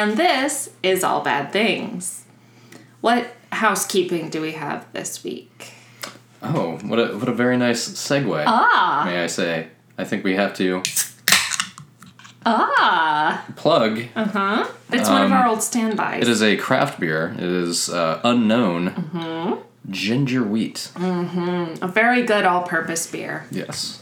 And this is All Bad Things. What housekeeping do we have this week? Oh, what a what a very nice segue. Ah, May I say? I think we have to ah, plug. uh huh. It's one of Um, our old standbys. It is a craft beer. It is uh, unknown ginger wheat. Mm-hmm. A very good all-purpose beer. Yes.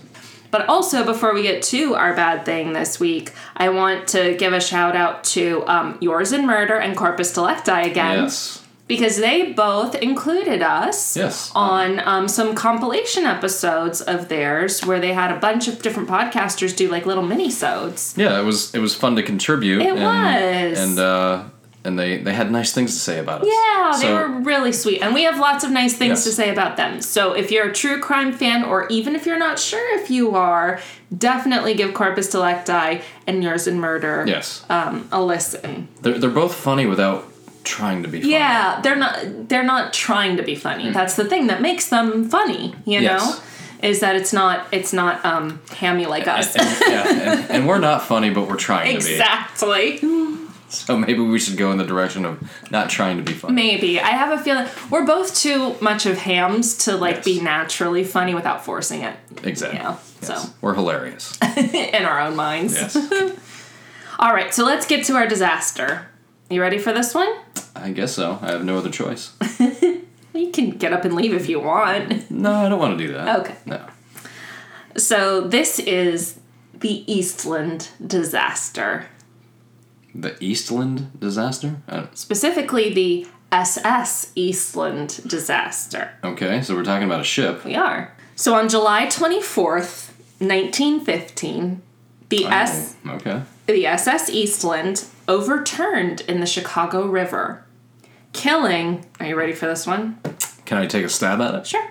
But also, before we get to our bad thing this week, I want to give a shout out to um, Yours in Murder and Corpus Delicti again. Yes. Because they both included us Yes. on um, some compilation episodes of theirs where they had a bunch of different podcasters do like little mini-sodes. Yeah, it was it was fun to contribute. It and, was. And uh, and they they had nice things to say about us. Yeah, they were really sweet. And we have lots of nice things Yes. to say about them. So if you're a true crime fan, or even if you're not sure if you are, definitely give Corpus Delicti and Yours in Murder Yes. um, a listen. They're they're both funny without trying to be funny. Yeah, they're not they're not trying to be funny. That's the thing that makes them funny, you. Yes. know? Is that it's not it's not um hammy like us. And, yeah, and, and we're not funny, but we're trying exactly. to be. So maybe we should go in the direction of not trying to be funny. Maybe. I have a feeling we're both too much of hams to like Yes. be naturally funny without forcing it. Exactly. Yeah, Yes. so. We're hilarious. in our own minds. Yes. All right, so let's get to our disaster. You ready for this one? I guess so. I have no other choice. You can get up and leave if you want. No, I don't want to do that. Okay. No. So, this is the Eastland disaster, The Eastland disaster? Uh, specifically the SS Eastland disaster. okay, so we're talking about a ship. We are. So, on July 24th, 1915, the S Oh, okay. the SS Eastland overturned in the Chicago River, killing. Are you ready for this one? Can I take a stab at it? Sure.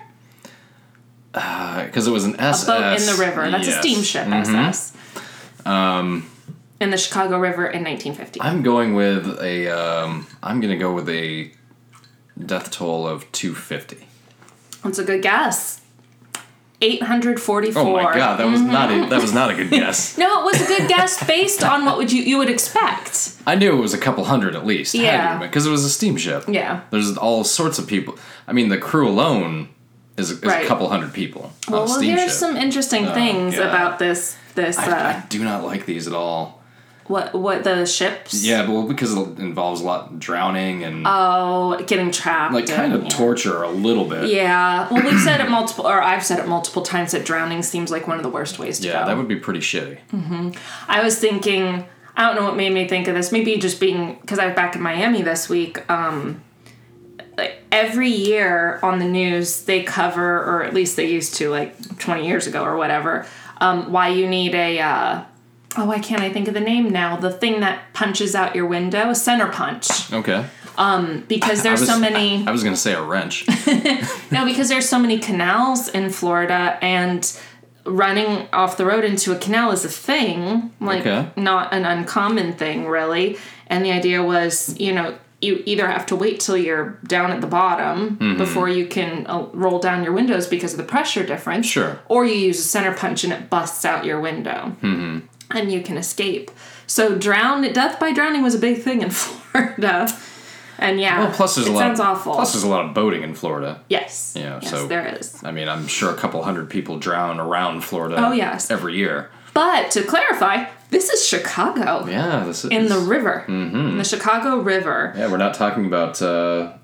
Because it was an A SS. boat in the river. That's Yes. a steamship SS. Um, in the Chicago River in 1950. I'm going with a. Um, I'm going to go with a death toll of 250. That's a good guess. 844. Oh my god, that was not a that was not a good guess. No, it was a good guess based on what would you you would expect. I knew it was a couple hundred at least. Yeah. because it was a steamship. Yeah. There's all sorts of people. I mean, the crew alone is, is Right. a couple hundred people on Well, well here's some interesting things God. about this this I, uh I do not like these at all. What what the ships Yeah, well, because it involves a lot of drowning and oh getting trapped like kind and- of yeah. torture a little bit. Yeah, well, we've said it multiple, or I've said it multiple times that drowning seems like one of the worst ways to Yeah, go. that would be pretty shitty. I was thinking, I don't know what made me think of this. Maybe just being because I was back in Miami this week. Um, like every year on the news, they cover, or at least they used to, like twenty years ago or whatever. Um, why you need a uh, oh, why can't I think of the name now? The thing that punches out your window, a center punch, Okay. Um, because there's was, so many. I was gonna say a wrench. No, because there's so many canals in Florida and running off the road into a canal is a thing, like Okay. not an uncommon thing really. And the idea was, you know, you either have to wait till you're down at the bottom Mm-hmm. before you can uh, roll down your windows because of the pressure difference. Sure. Or you use a center punch and it busts out your window. Mm-hmm. And you can escape. So drown death by drowning was a big thing in Florida. And yeah, Well, plus there's it a lot. sounds awful. Plus there's a lot of boating in Florida. Yes. Yeah, yes, so- there is. I mean, I'm sure a couple hundred people drown around Florida. Oh, yes. Every year. But to clarify, this is Chicago Yeah, this is in the river, in the Chicago River. Yeah, we're not talking about. uh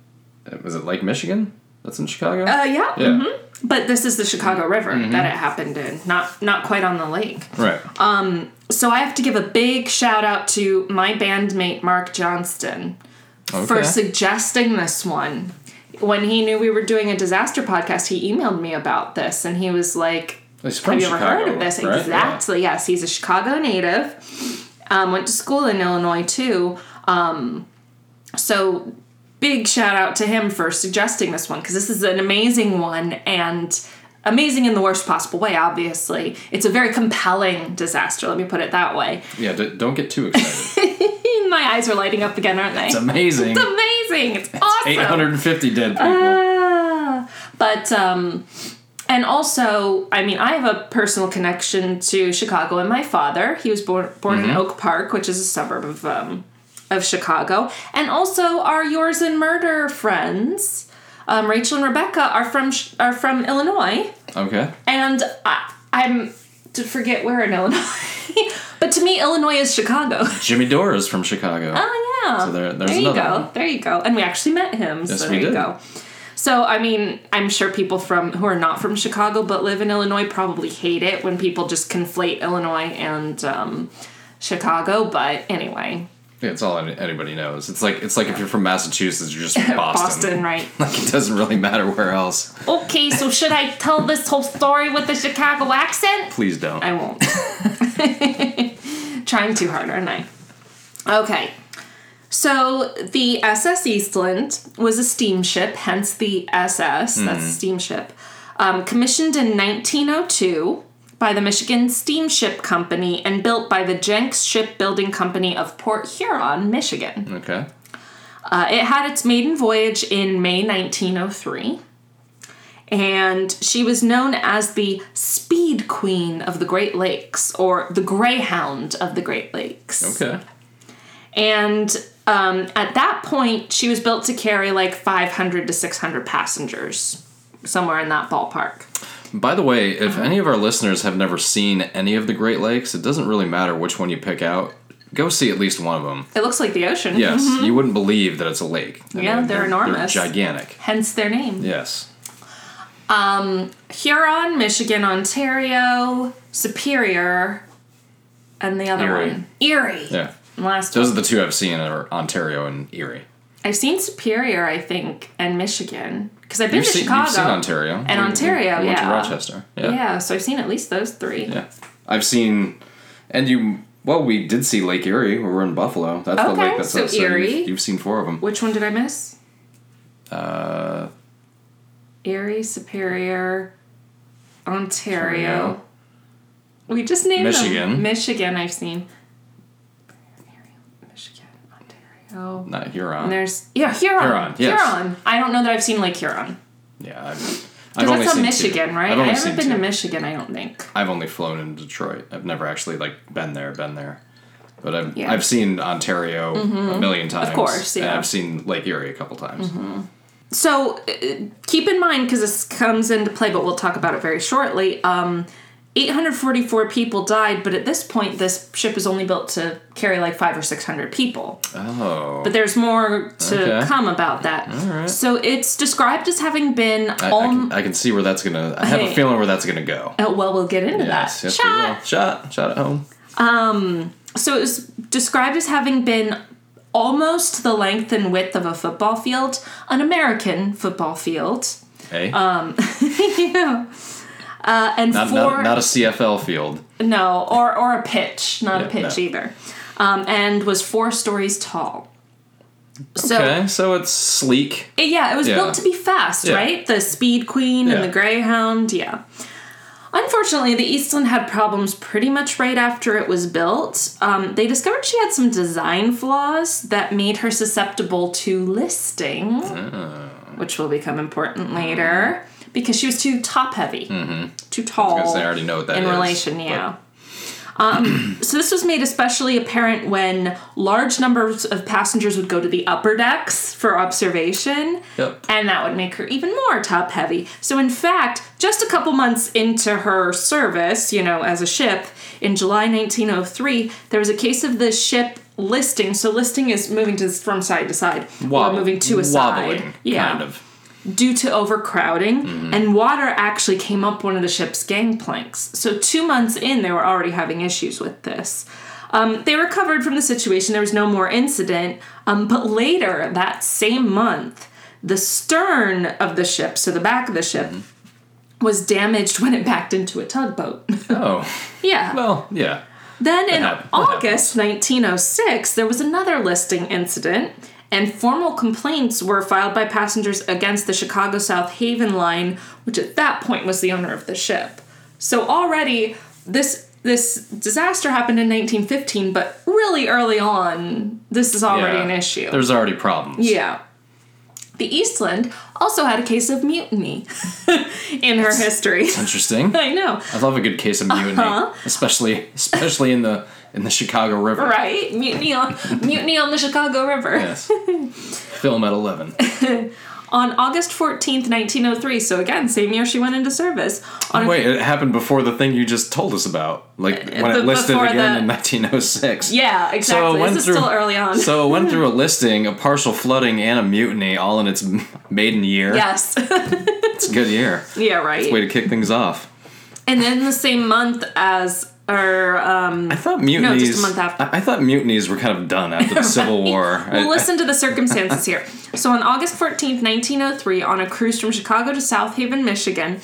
Was it Lake Michigan? That's in Chicago. Uh, yeah. yeah. mhm. But this is the Chicago River that it happened in, not not quite on the lake. Right. So I have to give a big shout out to my bandmate Mark Johnston for suggesting this one. When he knew we were doing a disaster podcast, he emailed me about this, and he was like, Have you ever Chicago, heard of this? right? Exactly. Yes, he's a Chicago native. Um, went to school in Illinois too. So big shout out to him for suggesting this one because this is an amazing one and amazing in the worst possible way. Obviously, it's a very compelling disaster. Let me put it that way. Yeah, d- don't get too excited. My eyes are lighting up again, aren't they? It's amazing. It's amazing. It's awesome. 850 dead people. Ah. but um and also i mean i have a personal connection to chicago and my father he was born born in oak park which is a suburb of um of chicago and also our yours and murder friends um, rachel and rebecca are from are from illinois okay. and I, i'm to forget where in illinois but to me illinois is chicago Jimmy Dore is from Chicago. Oh yeah. So there- there's there you another go. one. There you go. And we actually met him. Yes, so we there you did. go. So I mean, I'm sure people from who are not from Chicago but live in Illinois probably hate it when people just conflate Illinois and um, Chicago. But anyway, it's all anybody knows. It's like it's like if you're from Massachusetts, you're just Boston. Boston, right? Like it doesn't really matter where else. Okay, so should I tell this whole story with the Chicago accent? Please don't. I won't. Trying too hard, aren't I? Okay. So the SS Eastland was a steamship, hence the SS, that's steamship, um, commissioned in 1902 by the Michigan Steamship Company and built by the Jenks Shipbuilding Company of Port Huron, Michigan. okay. Uh, it had its maiden voyage in May 1903. And she was known as the Speed Queen of the Great Lakes, or the Greyhound of the Great Lakes. Okay. And um, at that point, she was built to carry like 500 to 600 passengers, somewhere in that ballpark. By the way, if any of our listeners have never seen any of the Great Lakes, it doesn't really matter which one you pick out. Go see at least one of them. It looks like the ocean. Yes, you wouldn't believe that it's a lake. I Mm-hmm. Yeah, they're enormous. gigantic. Hence their name. Yes. Huron, Michigan, Ontario, Superior, and the other Erie. one. Erie. Yeah. Last Those one. are the two I've seen are Ontario and Erie. I've seen Superior, I think, and Michigan. Because I've been You've to seen, Chicago. you've seen Ontario. And We- Ontario, we went to yeah. Rochester. Yeah. Yeah, so I've seen at least those three. Yeah. I've seen, and you, well, we did see Lake Erie. We were in Buffalo. That's the Okay, lake that's so up. So you've, Erie. you've seen four of them. Which one did I miss? Uh, Erie, Superior, Ontario. Ontario. We just named Michigan. them. Michigan, I've seen. Michigan, Ontario. not Huron. And there's yeah Huron. Huron, yes. Huron. I don't know that I've seen Lake Huron. yeah, I've, Because I've only that's seen Michigan, two. right? I've I have not been to. Michigan. I don't think. I've only flown in Detroit. I've never actually like been there, been there. But I've Yeah. Mm-hmm. I've seen Ontario a million times. Of course, yeah. Mm-hmm. I've seen Lake Erie a couple times. So uh, keep in mind because this comes into play, but we'll talk about it very shortly. Um, 844 people died, but at this point, this ship is only built to carry like five or six hundred people. Oh. But there's more to Okay. come about that. right. So it's described as having been. I, I, can, I can see where that's gonna. I have a feeling where that's gonna go. oh, well, we'll get into Yes, that. yes, will. Shot, shot at home. Um, So it was described as having been almost the length and width of a football field, an American football field. Hey, yeah. Uh, and not, four not not a CFL field. no, or or a pitch, not a pitch no. either, um, and was four stories tall. So okay, so it's sleek. it- yeah, it was Yeah. built to be fast, Yeah. right? The Speed Queen and the Greyhound, yeah. Unfortunately, the Eastland had problems pretty much right after it was built. Um, they discovered she had some design flaws that made her susceptible to listing, Ah. which will become important later, because she was too top heavy, too tall Because they already know what that in is, relation, yeah. Um, so this was made especially apparent when large numbers of passengers would go to the upper decks for observation, Yep. and that would make her even more top heavy. So in fact, just a couple months into her service, you know, as a ship, in July 1903, there was a case of the ship listing. So listing is moving to from side to side Wob- or moving to a side. wobbling, Yeah kind of. Due to overcrowding, and water actually came up one of the ship's gangplanks. So, two months in, they were already having issues with this. Um, they recovered from the situation, there was no more incident, um, but later that same month, the stern of the ship, so the back of the ship, was damaged when it backed into a tugboat. Oh, yeah. well, yeah. Then in hap- that August 1906, there was another listing incident, and formal complaints were filed by passengers against the Chicago South Haven line, which at that point was the owner of the ship. So already this this disaster happened in 1915, but really early on, this is already Yeah. an issue. There's already problems. Yeah. The Eastland also had a case of mutiny in her history. Interesting. I know. I love a good case of mutiny, Uh-huh. especially especially in the in the Chicago River. Right? Mutiny on mutiny on the Chicago River. Yes. Film at eleven. On August 14th, 1903, so again, same year she went into service. On Wait, it happened before the thing you just told us about, like uh, when b- it listed again the- in 1906. Yeah, exactly. went this is still early on. so it went through a listing, a partial flooding, and a mutiny, all in its maiden year. yes. It's a good year. yeah, right. Way to kick things off. And then the same month as or um I thought mutinies. month after. I, I thought mutinies were kind of done after the Civil War. I- Well, I- listen to the circumstances here. So, on August 14th, 1903, on a cruise from Chicago to South Haven, Michigan,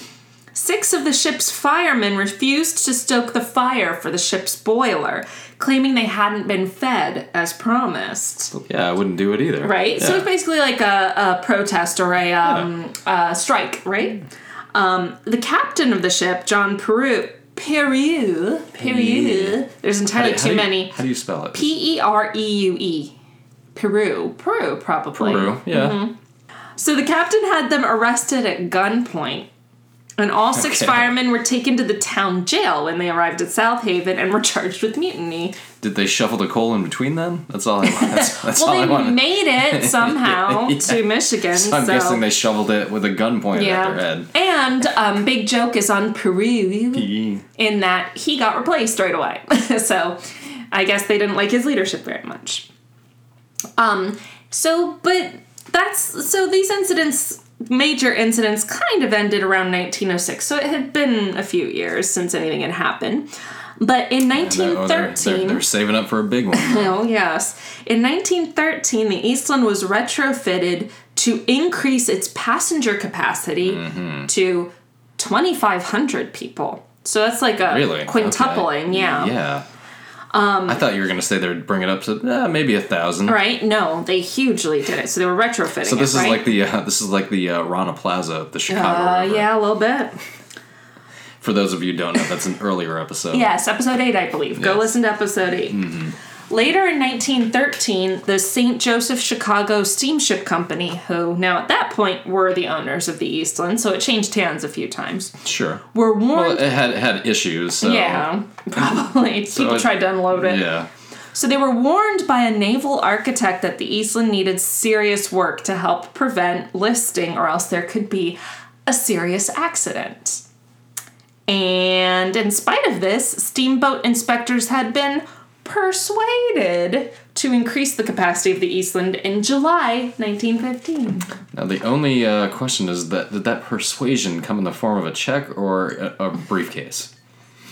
six of the ship's firemen refused to stoke the fire for the ship's boiler, claiming they hadn't been fed as promised. yeah, I wouldn't do it either. Right? So, it's basically like a, a protest or a, um, a strike, right? Um, the captain of the ship, John Pereue, Pereue, Pereue, there's entirely too many. How do you spell it? P E R E U E. Pereue. Pereue, probably. Pereue. Yeah. Mm-hmm. So the captain had them arrested at gunpoint. And all six Okay. firemen were taken to the town jail when they arrived at South Haven and were charged with mutiny. Did they shuffle the coal in between them? That's all I want. That's, that's all Well, I they made it somehow Yeah. to Michigan. So I'm so guessing they shoveled it with a gun pointed at their head. And um, big joke is on Pereue in that he got replaced right away. so I guess they didn't like his leadership very much. Um so but that's so these incidents major incidents kind of ended around 1906. So it had been a few years since anything had happened. But in No, they're, they're, 1913 they're saving up for a big one. Oh, yes. In 1913, the Eastland was retrofitted to increase its passenger capacity Mm-hmm. to 2,500 people. So that's like a Really? quintupling, Okay. yeah. Yeah. Um, I thought you were going to say they'd bring it up to eh, maybe a thousand. Right? No, they hugely did it. So they were retrofitting So this it, is right? like the uh, this is like the uh, Rana Plaza of the Chicago Uh, River. yeah, a little bit. For those of you who don't know, that's an earlier episode. Yes, episode 8, I believe. Go listen to episode 8. Later in 1913, the St. Joseph Chicago Steamship Company, who now at that point were the owners of the Eastland, so it changed hands a few times, Sure. were warned. Well, it had it had issues. So, yeah, probably. People it- tried to unload it. Yeah. So they were warned by a naval architect that the Eastland needed serious work to help prevent listing, or else there could be a serious accident. And in spite of this, steamboat inspectors had been persuaded to increase the capacity of the Eastland in July 1915. Now the only uh, question is that did that persuasion come in the form of a check or a, a briefcase?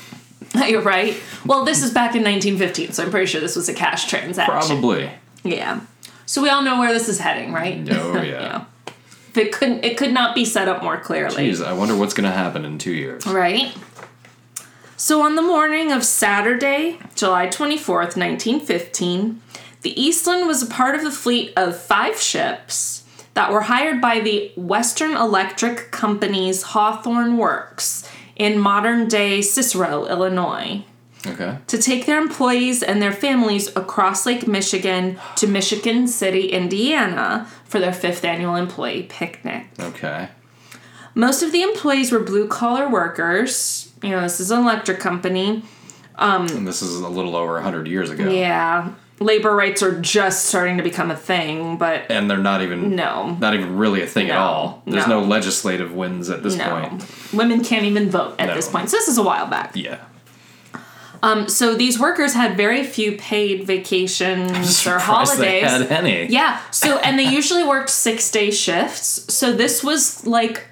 You're right. Well, this is back in 1915, so I'm pretty sure this was a cash transaction. Probably. Yeah. So we all know where this is heading, right? Oh yeah. If it couldn't it could not be set up more clearly. Jeez, I wonder what's going to happen in two years. Right? So on the morning of Saturday, July 24th, 1915, the Eastland was a part of the fleet of five ships that were hired by the Western Electric Company's Hawthorne Works in modern day Cicero, Illinois Okay. to take their employees and their families across Lake Michigan to Michigan City, Indiana for their fifth annual employee picnic. Okay. Most of the employees were blue collar workers. You know, this is an electric company. And this is a little over hundred years ago. Yeah. Labor rights are just starting to become a thing, but And they're not even no. not even really a thing at all. There's no. no, legislative wins at this No. point. Women can't even vote at No. this point. So this is a while back. Yeah. Um, so these workers had very few paid vacations or holidays. They had any. Yeah. So and they usually worked six day shifts. So this was like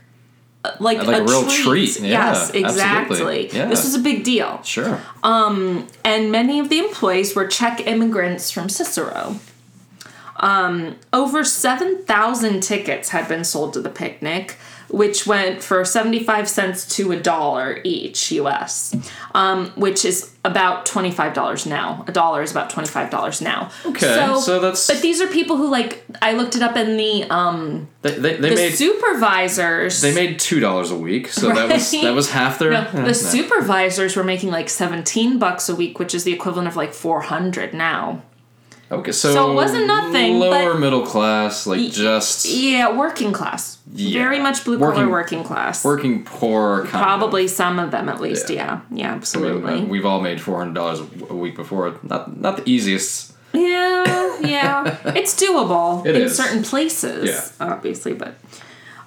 like, Like a real treat. treat. Yeah, yes, exactly. Yeah. This was a big deal. Sure. Um, and many of the employees were Czech immigrants from Cicero. Um, over 7,000 tickets had been sold to the picnic, which went for 75 cents to a dollar each US, um, which is about twenty five dollars now. A dollar is about twenty five dollars now. Okay, so that's- But these are people who like I looked it up in the um They, they, they the made supervisors. they made two dollars a week, so that was that was half their. no, the supervisors were making like seventeen bucks a week, which is the equivalent of like four hundred now. Okay, so So it wasn't nothing, Lower middle class, like just Yeah, working class. Yeah. Very much blue collar Working- class. working poor. Kind of. Probably some of them at least. Yeah. Yeah, yeah, I mean, absolutely. uh, we've all made four hundred dollars a week before. Not not the easiest. Yeah, yeah. it's doable It in is. certain places, Yeah. obviously, but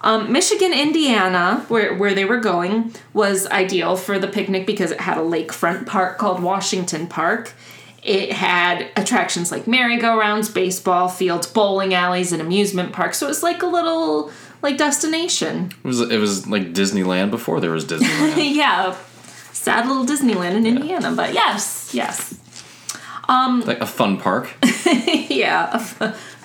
um, Michigan, Indiana, where, where they were going, was ideal for the picnic because it had a lakefront park called Washington Park. It had attractions like merry-go-rounds, baseball fields, bowling alleys, and amusement parks. So it was like a little like destination. It was it was like Disneyland before there was Disneyland. yeah, sad little Disneyland in Indiana, but yes, yes, um, like a fun park, yeah,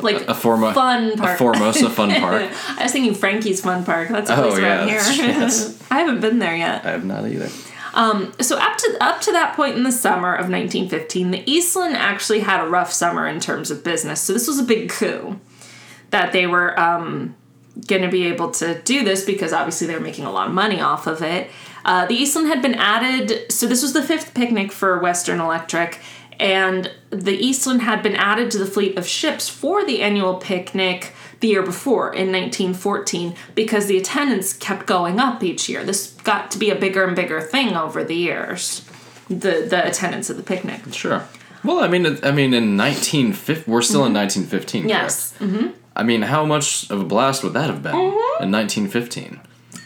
like a forma fun a park. Formosa fun park. I was thinking Frankie's Fun Park. That's a Oh, place yeah, around here. yes. I haven't been there yet. I have not either. So up to up to that point in the summer of 1915, the Eastland actually had a rough summer in terms of business. So this was a big coup that they were um, going to be able to do this because obviously they were making a lot of money off of it. Uh, the Eastland had been added. So this was the fifth picnic for Western Electric. And the Eastland had been added to the fleet of ships for the annual picnic the year before in 1914 because the attendance kept going up each year. This got to be a bigger and bigger thing over the years. The the attendance at the picnic. Sure. Well, I mean, I mean, in nineteen fifty, we're still in nineteen fifteen. Mm-hmm. Yes. Mm-hmm. I mean, how much of a blast would that have been in nineteen fifteen?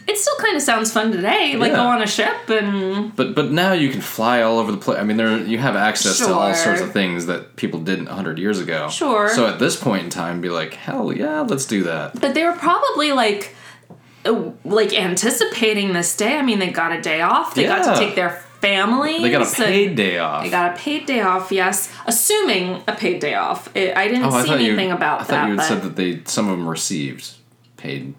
It still kind of sounds fun today. Like Yeah. go on a ship and But but now you can fly all over the place. I mean, there you have access to all sorts of things that people didn't hundred years ago. Sure. So at this point in time, be like, hell yeah, let's do that. but they were probably like uh, like anticipating this day. I mean, they got a day off. They got to take their family. They got a paid day off. They got a paid day off. Yes, assuming a paid day off. It, I didn't oh, I see thought anything you. about I thought that. you had said that they some of them received paid.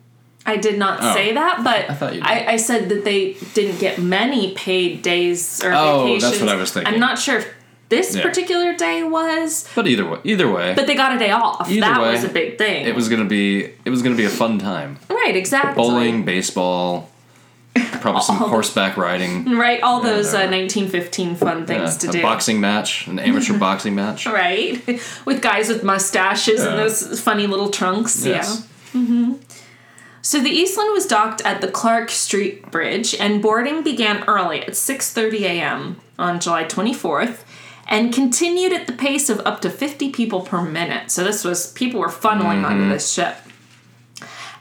I did not Oh. say that, but I thought you. I, I said that they didn't get many paid days or Oh, that's vacations. what I was thinking. I'm not sure if this Yeah. particular day was, But either way, either way, but they got a day off. Either that way, was a big thing. it was gonna be it was gonna be a fun time. right, exactly. Bowling, baseball, probably some horseback riding. Right, all those uh, 1915 fun things Yeah, to a do. boxing match, an amateur boxing match. Right, with guys with mustaches and those funny little trunks. Yes. Yeah. So the Eastland was docked at the Clark Street Bridge, and boarding began early at 6:30 a.m. on July 24th, and continued at the pace of up to 50 people per minute. So this was people were funneling onto this ship.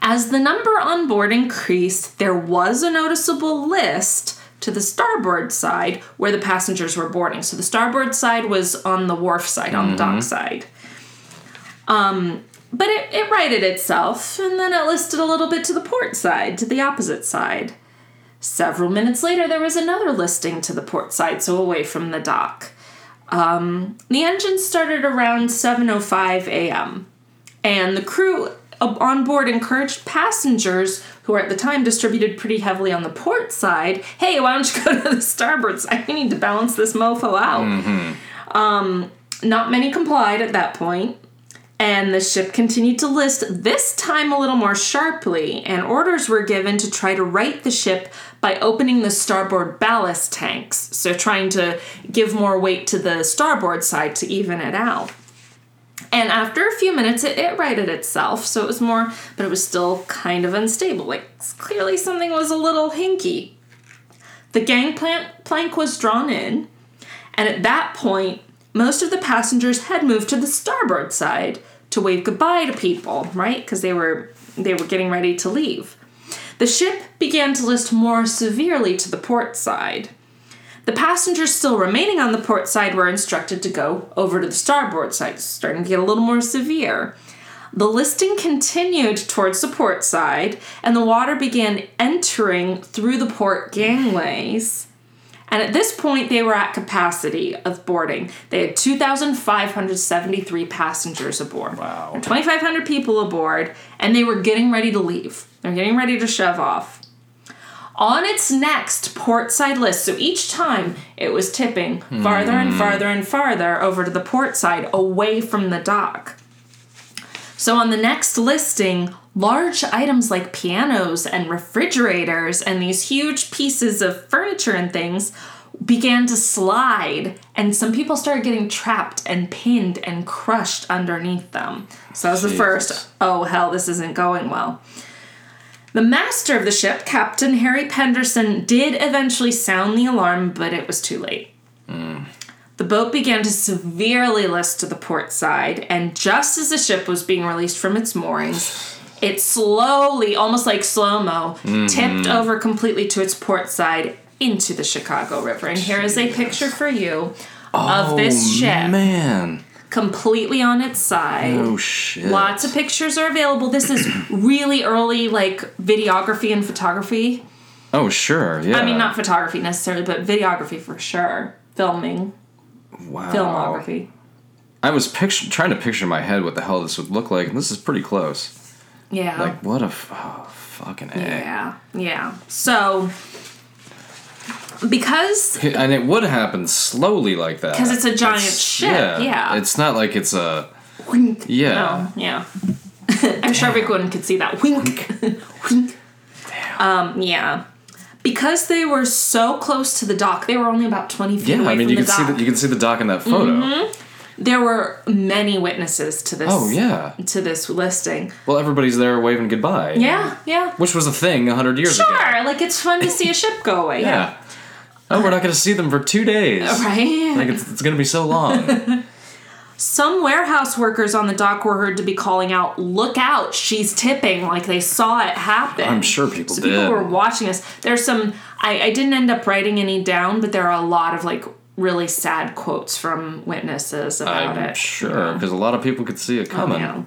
As the number on board increased, there was a noticeable list to the starboard side where the passengers were boarding. So the starboard side was on the wharf side, on the dock side. Um, but it, it righted itself, and then it listed a little bit to the port side, to the opposite side. Several minutes later, there was another listing to the port side, so away from the dock. Um, the engine started around 7:05 a.m and the crew on board encouraged passengers who were at the time distributed pretty heavily on the port side hey why don't you go to the starboard side we need to balance this mofo out um, not many complied at that point and the ship continued to list this time a little more sharply and orders were given to try to right the ship by opening the starboard ballast tanks so trying to give more weight to the starboard side to even it out and after a few minutes, it, it righted itself, so it was more, but it was still kind of unstable. Like, clearly something was a little hinky. The gangplank plank was drawn in, and at that point, most of the passengers had moved to the starboard side to wave goodbye to people, right? Because they were they were getting ready to leave. The ship began to list more severely to the port side. The passengers still remaining on the port side were instructed to go over to the starboard side, starting to get a little more severe. The listing continued towards the port side, and the water began entering through the port gangways. And at this point, they were at capacity of boarding. They had 2,573 passengers aboard. Wow. 2,500 people aboard, and they were getting ready to leave. They're getting ready to shove off. On its next port side list, so each time it was tipping farther and hmm. farther and farther over to the port side away from the dock. So on the next listing, large items like pianos and refrigerators and these huge pieces of furniture and things began to slide and some people started getting trapped and pinned and crushed underneath them. So that was the first, oh hell, this isn't going well. The master of the ship, Captain Harry Pedersen, did eventually sound the alarm, but it was too late. Hmm. The boat began to severely list to the port side, and just as the ship was being released from its moorings, it slowly, almost like slow mo, mm-hmm. tipped over completely to its port side into the Chicago River. And here is a picture for you of oh, this ship Man. completely on its side. Oh shit. Lots of pictures are available. This is really early, like videography and photography. Oh sure. Yeah. I mean, not photography necessarily, but videography for sure. Filming, wow. filmography. I was picture trying to picture in my head what the hell this would look like, and this is pretty close. Yeah. Like what a f- oh, fucking yeah. Yeah. So, because And it would happen slowly like that. Because it's a giant It's- ship, yeah. It's not like it's a. wink. Yeah. No, yeah. I'm sure everyone could see that wink. wink. Um, yeah. Because they were so close to the dock, they were only about 20 feet Yeah, away I mean from you the can see dock. the, you can see the dock in that photo. Mm-hmm. there were many witnesses to this. Oh yeah. To this listing. Well, everybody's there waving goodbye. Yeah, yeah. Which was a thing a hundred years ago. Sure, like it's fun to see a ship go away. Yeah. Oh, we're not going to see them for two days. Right? Like it's, it's going to be so long. Some warehouse workers on the dock were heard to be calling out, "Look out, she's tipping!" Like they saw it happen. I'm sure people so did. People were watching us. There's some. I, I didn't end up writing any down, but there are a lot of like really sad quotes from witnesses about I'm it. sure because a lot of people could see it coming. Yeah.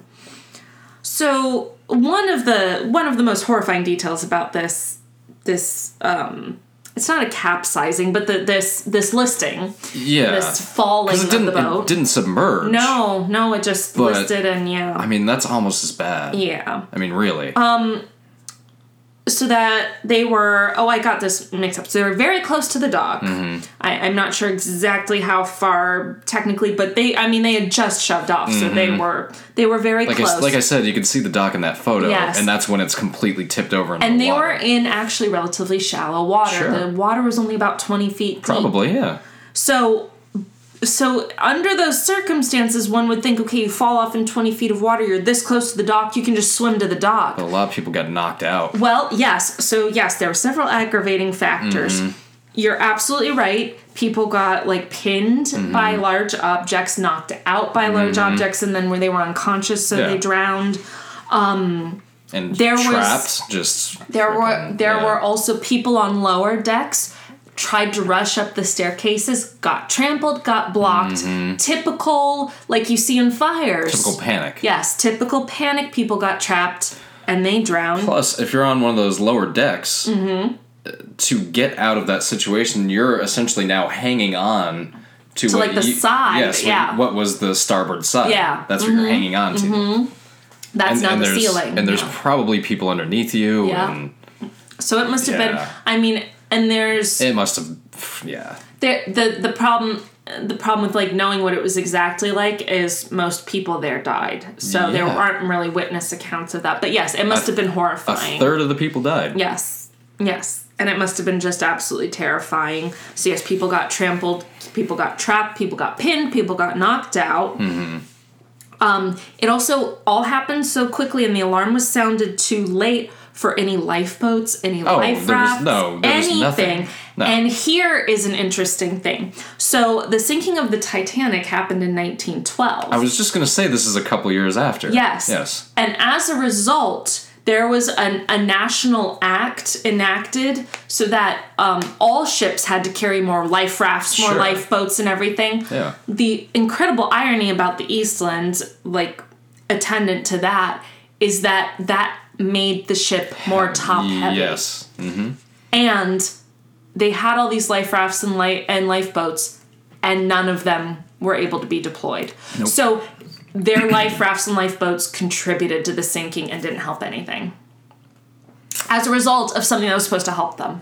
So one of the one of the most horrifying details about this this um it's not a capsizing, but the this this listing, Yeah. this falling it of didn't the boat. it didn't submerge. no, no, it just But- listed and yeah. I mean that's almost as bad. yeah. I mean really. Um, so that they were oh i got this mixed up so they were very close to the dock Mm-hmm. I, i'm not sure exactly how far technically but they i mean they had just shoved off so they were they were very Mm-hmm. like close I, like I said, you can see the dock in that photo, Yes. and that's when it's completely tipped over. And the they water. were in actually relatively shallow water Sure. the water was only about 20 feet deep probably yeah. so so under those circumstances one would think okay you fall off in 20 feet of water you're this close to the dock you can just swim to the dock A lot of people got knocked out. Well, yes. So, yes, there were several aggravating factors. Mm-hmm. You're absolutely right. People got like pinned Mm-hmm. by large objects, knocked out by large objects, and then where they were unconscious, so Yeah. they drowned. Um, And There was- trapped, just There were there yeah. were also people on lower decks tried to rush up the staircases, got trampled, got blocked. Typical like you see in fires. Mm-hmm. typical panic. Yes, typical panic. People got trapped and they drowned. Plus, if you're on one of those lower decks, Mm-hmm. to get out of that situation, you're essentially now hanging on to, To, what like, the you- side, Yes, yeah. what, was the starboard side? Yeah, Mm-hmm. that's what you're hanging on to. That's now the ceiling. and there's Yeah. probably people underneath you, Yeah. and So it must have been. I mean, and there's it must have, yeah. there the the problem. The problem with like knowing what it was exactly like is most people there died, so there Yeah. aren't really witness accounts of that. But yes, it must have been horrifying. A third of the people died. Yes, yes, and it must have been just absolutely terrifying. So yes, people got trampled, people got trapped, people got pinned, people got knocked out. Mm-hmm. Um, it also all happened so quickly, and the alarm was sounded too late for any lifeboats, any Oh, life rafts, no, anything. nothing. No. And here is an interesting thing. So the sinking of the Titanic happened in 1912. I was just gonna say this is a couple years after. Yes. Yes. And as a result, there was an, a national act enacted so that um, all ships had to carry more life rafts, more Sure. lifeboats, and everything. Yeah. The incredible irony about the Eastland, like attendant to that, is that that made the ship more top heavy Yes. and they had all these life rafts and light and lifeboats and none of them were able to be deployed so their life rafts and lifeboats contributed to the sinking and didn't help anything as a result of something that was supposed to help them.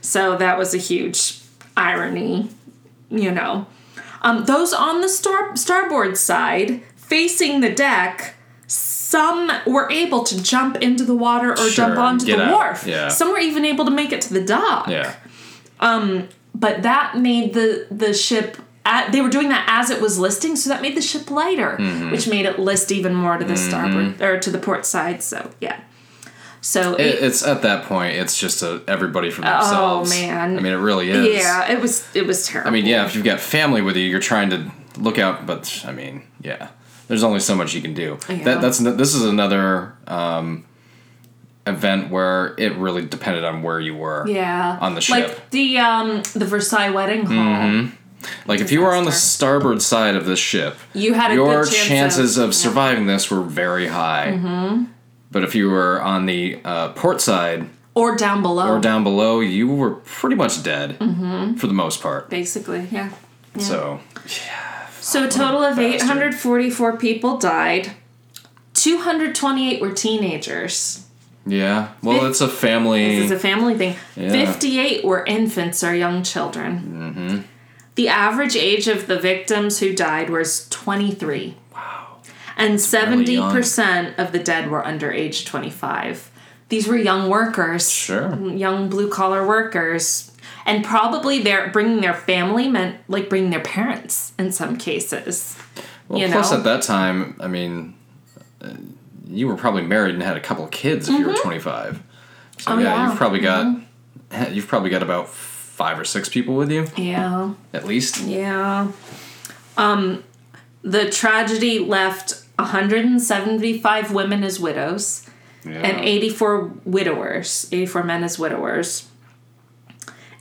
So that was a huge irony, you know. Um, those on the star- starboard side, facing the deck, some were able to jump into the water or Sure, jump onto the out, wharf. yeah. Some were even able to make it to the dock. Yeah. But that made the the ship. At, they were doing that as it was listing, so that made the ship lighter, Mm-hmm. which made it list even more to the starboard or to the port side. So yeah. So It, it's at that point. It's just a everybody for themselves. Oh, man. I mean, it really is. yeah, it was it was terrible. I mean, yeah. If you've got family with you, you're trying to look out. But I mean, yeah. There's only so much you can do. Yeah. That that's this is another um, event where it really depended on where you were. yeah, on the ship. like the um the Versailles wedding hall. Like if you were on the starboard side of the ship, You had your chance chances of- of, surviving this were very high. Mm-hmm. But if you were on the uh, port side or down below. or down below, you were pretty much dead Mm-hmm. for the most part. basically, yeah. So So a total of bastard. 844 people died. 228 were teenagers. yeah, well, Fif- it's a family. This is a family thing. Yeah. 58 were infants or young children. Mm-hmm. The average age of the victims who died was 23. wow. And really 70% of the dead were under age 25. These were young workers. Sure. Young blue collar workers. And probably they're bringing their family meant like bringing their parents in some cases. Well, you plus at that time, I mean, uh, you were probably married and had a couple of kids if you were 25. So Mm-hmm. Oh, yeah, yeah. you've probably got you've probably got about five or six people with you Yeah. at least. Yeah. Um, the tragedy left 175 women as widows Yeah. and 84 widowers, 84 men as widowers.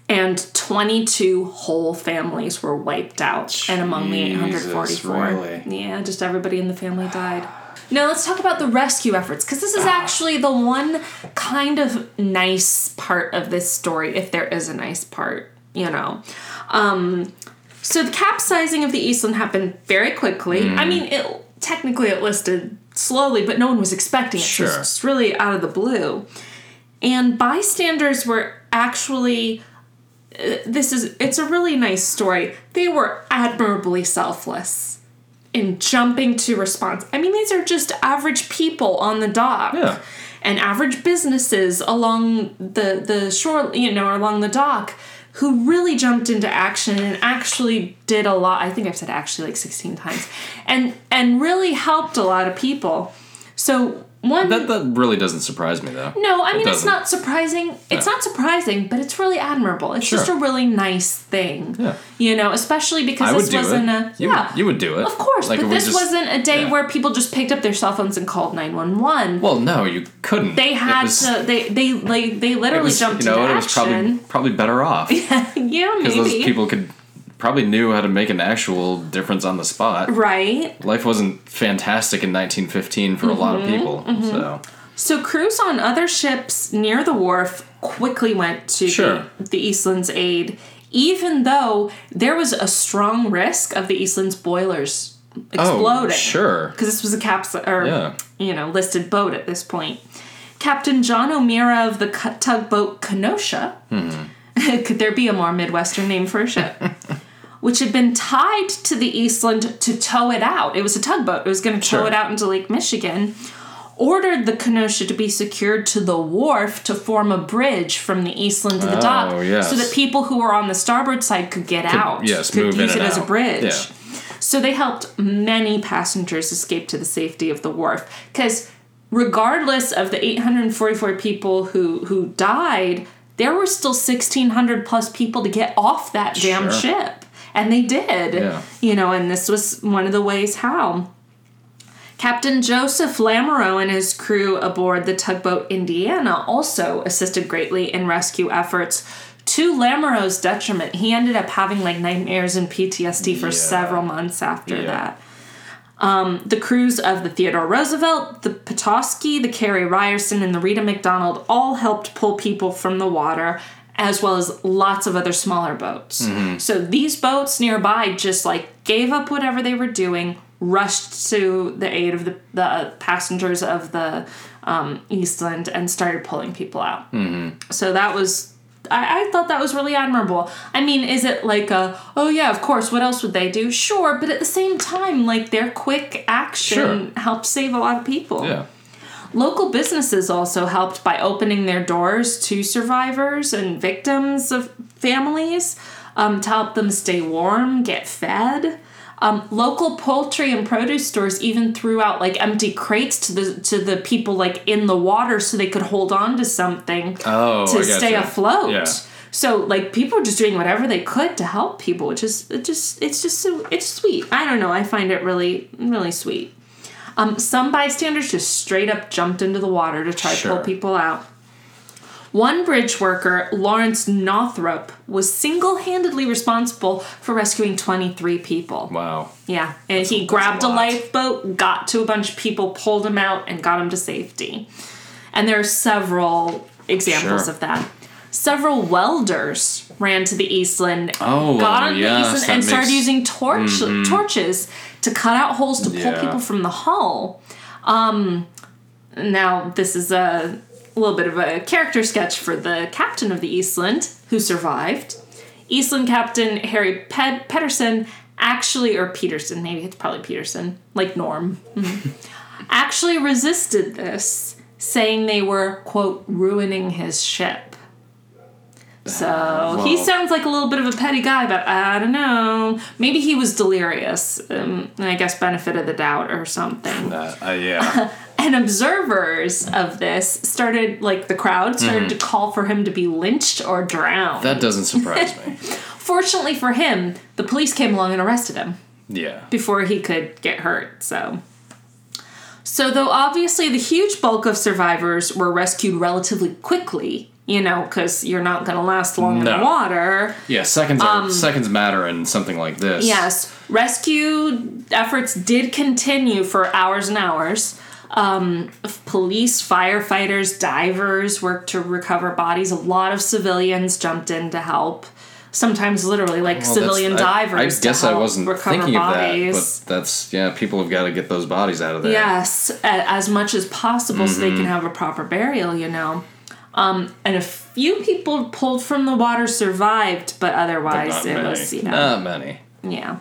And 22 whole families were wiped out, and among the 844. really? Yeah, just everybody in the family died. Now let's talk about the rescue efforts, because this is actually the one kind of nice part of this story, if there is a nice part, you know. Um, so the capsizing of the Eastland happened very quickly. Mm. I mean, it technically it listed slowly, but no one was expecting it. Sure. it's just really out of the blue. And bystanders were actually this is it's a really nice story. They were admirably selfless in jumping to response. I mean, these are just average people on the dock. Yeah. And average businesses along the the shore, you know, along the dock who really jumped into action and actually did a lot. I think I've said actually like 16 times. And and really helped a lot of people. So one That that really doesn't surprise me though. no, I It mean it's not surprising. It's No. not surprising, but it's really admirable. It's just a really nice thing. Yeah. You know, especially because this wasn't it. a You yeah. would, you would do it. of course, Like, but this just- wasn't a day yeah. where people just picked up their cell phones and called nine one one. Well, no, you couldn't. They had was- to. They they like they literally was, jumped you know, into it was probably action. probably better off yeah, because maybe. those people could probably knew how to make an actual difference on the spot. right. Life wasn't fantastic in 1915 for a lot Mm-hmm, of people, so So crews on other ships near the wharf quickly went to Sure. the, Eastland's aid, even though there was a strong risk of the Eastland's boilers exploding. Oh, sure. Because this was a caps or Yeah. you know listed boat at this point. Captain John O'Meara of the tugboat Kenosha. Could there be a more Midwestern name for a ship? Which had been tied to the Eastland to tow it out. It was a tugboat. It was going to tow Sure. it out into Lake Michigan. Ordered the Kenosha to be secured to the wharf to form a bridge from the Eastland to the dock, Oh, yes. so that people who were on the starboard side could get out. yes, could use it as a bridge. Yeah. So they helped many passengers escape to the safety of the wharf. Because regardless of the 844 people who who died, there were still 1,600 plus people to get off that damn Sure. ship, and they did. Yeah. You know, and this was one of the ways how. Captain Joseph Lamoureux and his crew aboard the tugboat Indiana also assisted greatly in rescue efforts. To Lamoureux's detriment, he ended up having like nightmares and PTSD for Yeah. several months after Yeah. that. Um, the crews of the Theodore Roosevelt, the Petoskey, the Carrie Ryerson, and the Rita McDonald all helped pull people from the water, as well as lots of other smaller boats. So these boats nearby just like gave up whatever they were doing, rushed to the aid of the, the passengers of the um, Eastland and started pulling people out. Mm-hmm. So that was, I, I thought that was really admirable. I mean, is it like a, oh yeah, of course, what else would they do? Sure, but at the same time, like their quick action Sure. helped save a lot of people. Yeah. Local businesses also helped by opening their doors to survivors and victims of families um, to help them stay warm, get fed. Um, local poultry and produce stores even threw out like empty crates to the to the people like in the water so they could hold on to something Oh, to stay afloat. Yeah. So like people were just doing whatever they could to help people, which is it just it's just so it's sweet. I don't know. I find it really really sweet. Um, some bystanders just straight up jumped into the water to try to Sure. pull people out. One bridge worker, Lawrence Northrop, was single handedly responsible for rescuing 23 people. Wow. Yeah, and he that's grabbed a a, lifeboat, got to a bunch of people, pulled them out, and got them to safety. And there are several examples Sure. of that. Several welders ran to the Eastland, Oh, got on yes, the Eastland, and started using torch torches to cut out holes to pull Yeah. people from the hull. Um, now this is a little bit of a character sketch for the captain of the Eastland who survived. Eastland Captain Harry Ped- Pedersen actually, or Peterson, maybe it's probably Peterson, like Norm, actually resisted this, saying they were, quote, ruining his ship. So he sounds like a little bit of a petty guy, but I don't know. Maybe he was delirious, um, and I guess benefit of the doubt or something Uh, uh, yeah. and observers of this started like the crowd started to call for him to be lynched or drowned that doesn't surprise me. fortunately for him the police came along and arrested him Yeah. before he could get hurt so so though obviously the huge bulk of survivors were rescued relatively quickly you know because you're not going to last long in the water Yeah. Seconds. Are, seconds matter in something like this. Yes, rescue efforts did continue for hours and hours. Um, police, firefighters, divers worked to recover bodies. A lot of civilians jumped in to help. Sometimes, literally, like Well, civilian that's- I- divers. I, guess I wasn't recover thinking bodies. of that, but that's yeah. People have got to get those bodies out of there. Yes, as much as possible so they Mm-hmm. can have a proper burial, you know. Um, and a few people pulled from the water survived, but But otherwise not it many. was, you know. Not many. Yeah.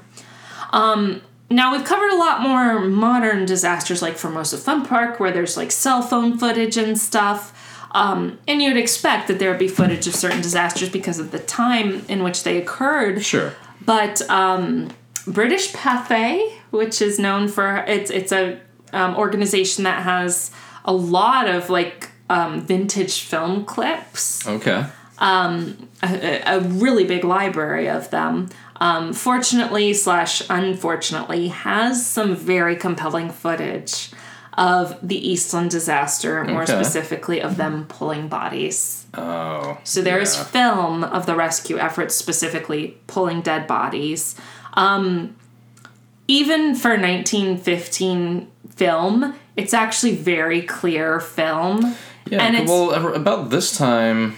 Um, now we've covered a lot more modern disasters like Formosa Fun Park where there's like cell phone footage and stuff. Um, and you'd expect that there would be footage of certain disasters because of the time in which they occurred. Sure. But um, British Pathé, which is known for it's it's a um, organization that has a lot of like um, vintage film clips Okay. a, a really big library of them. Um, fortunately slash unfortunately, has some very compelling footage of the Eastland disaster, more Okay. specifically of them pulling bodies. Oh. So there is yeah. film of the rescue efforts, specifically pulling dead bodies. Um, even for 1915 film, it's actually very clear film. Yeah, and it's- well, about this time,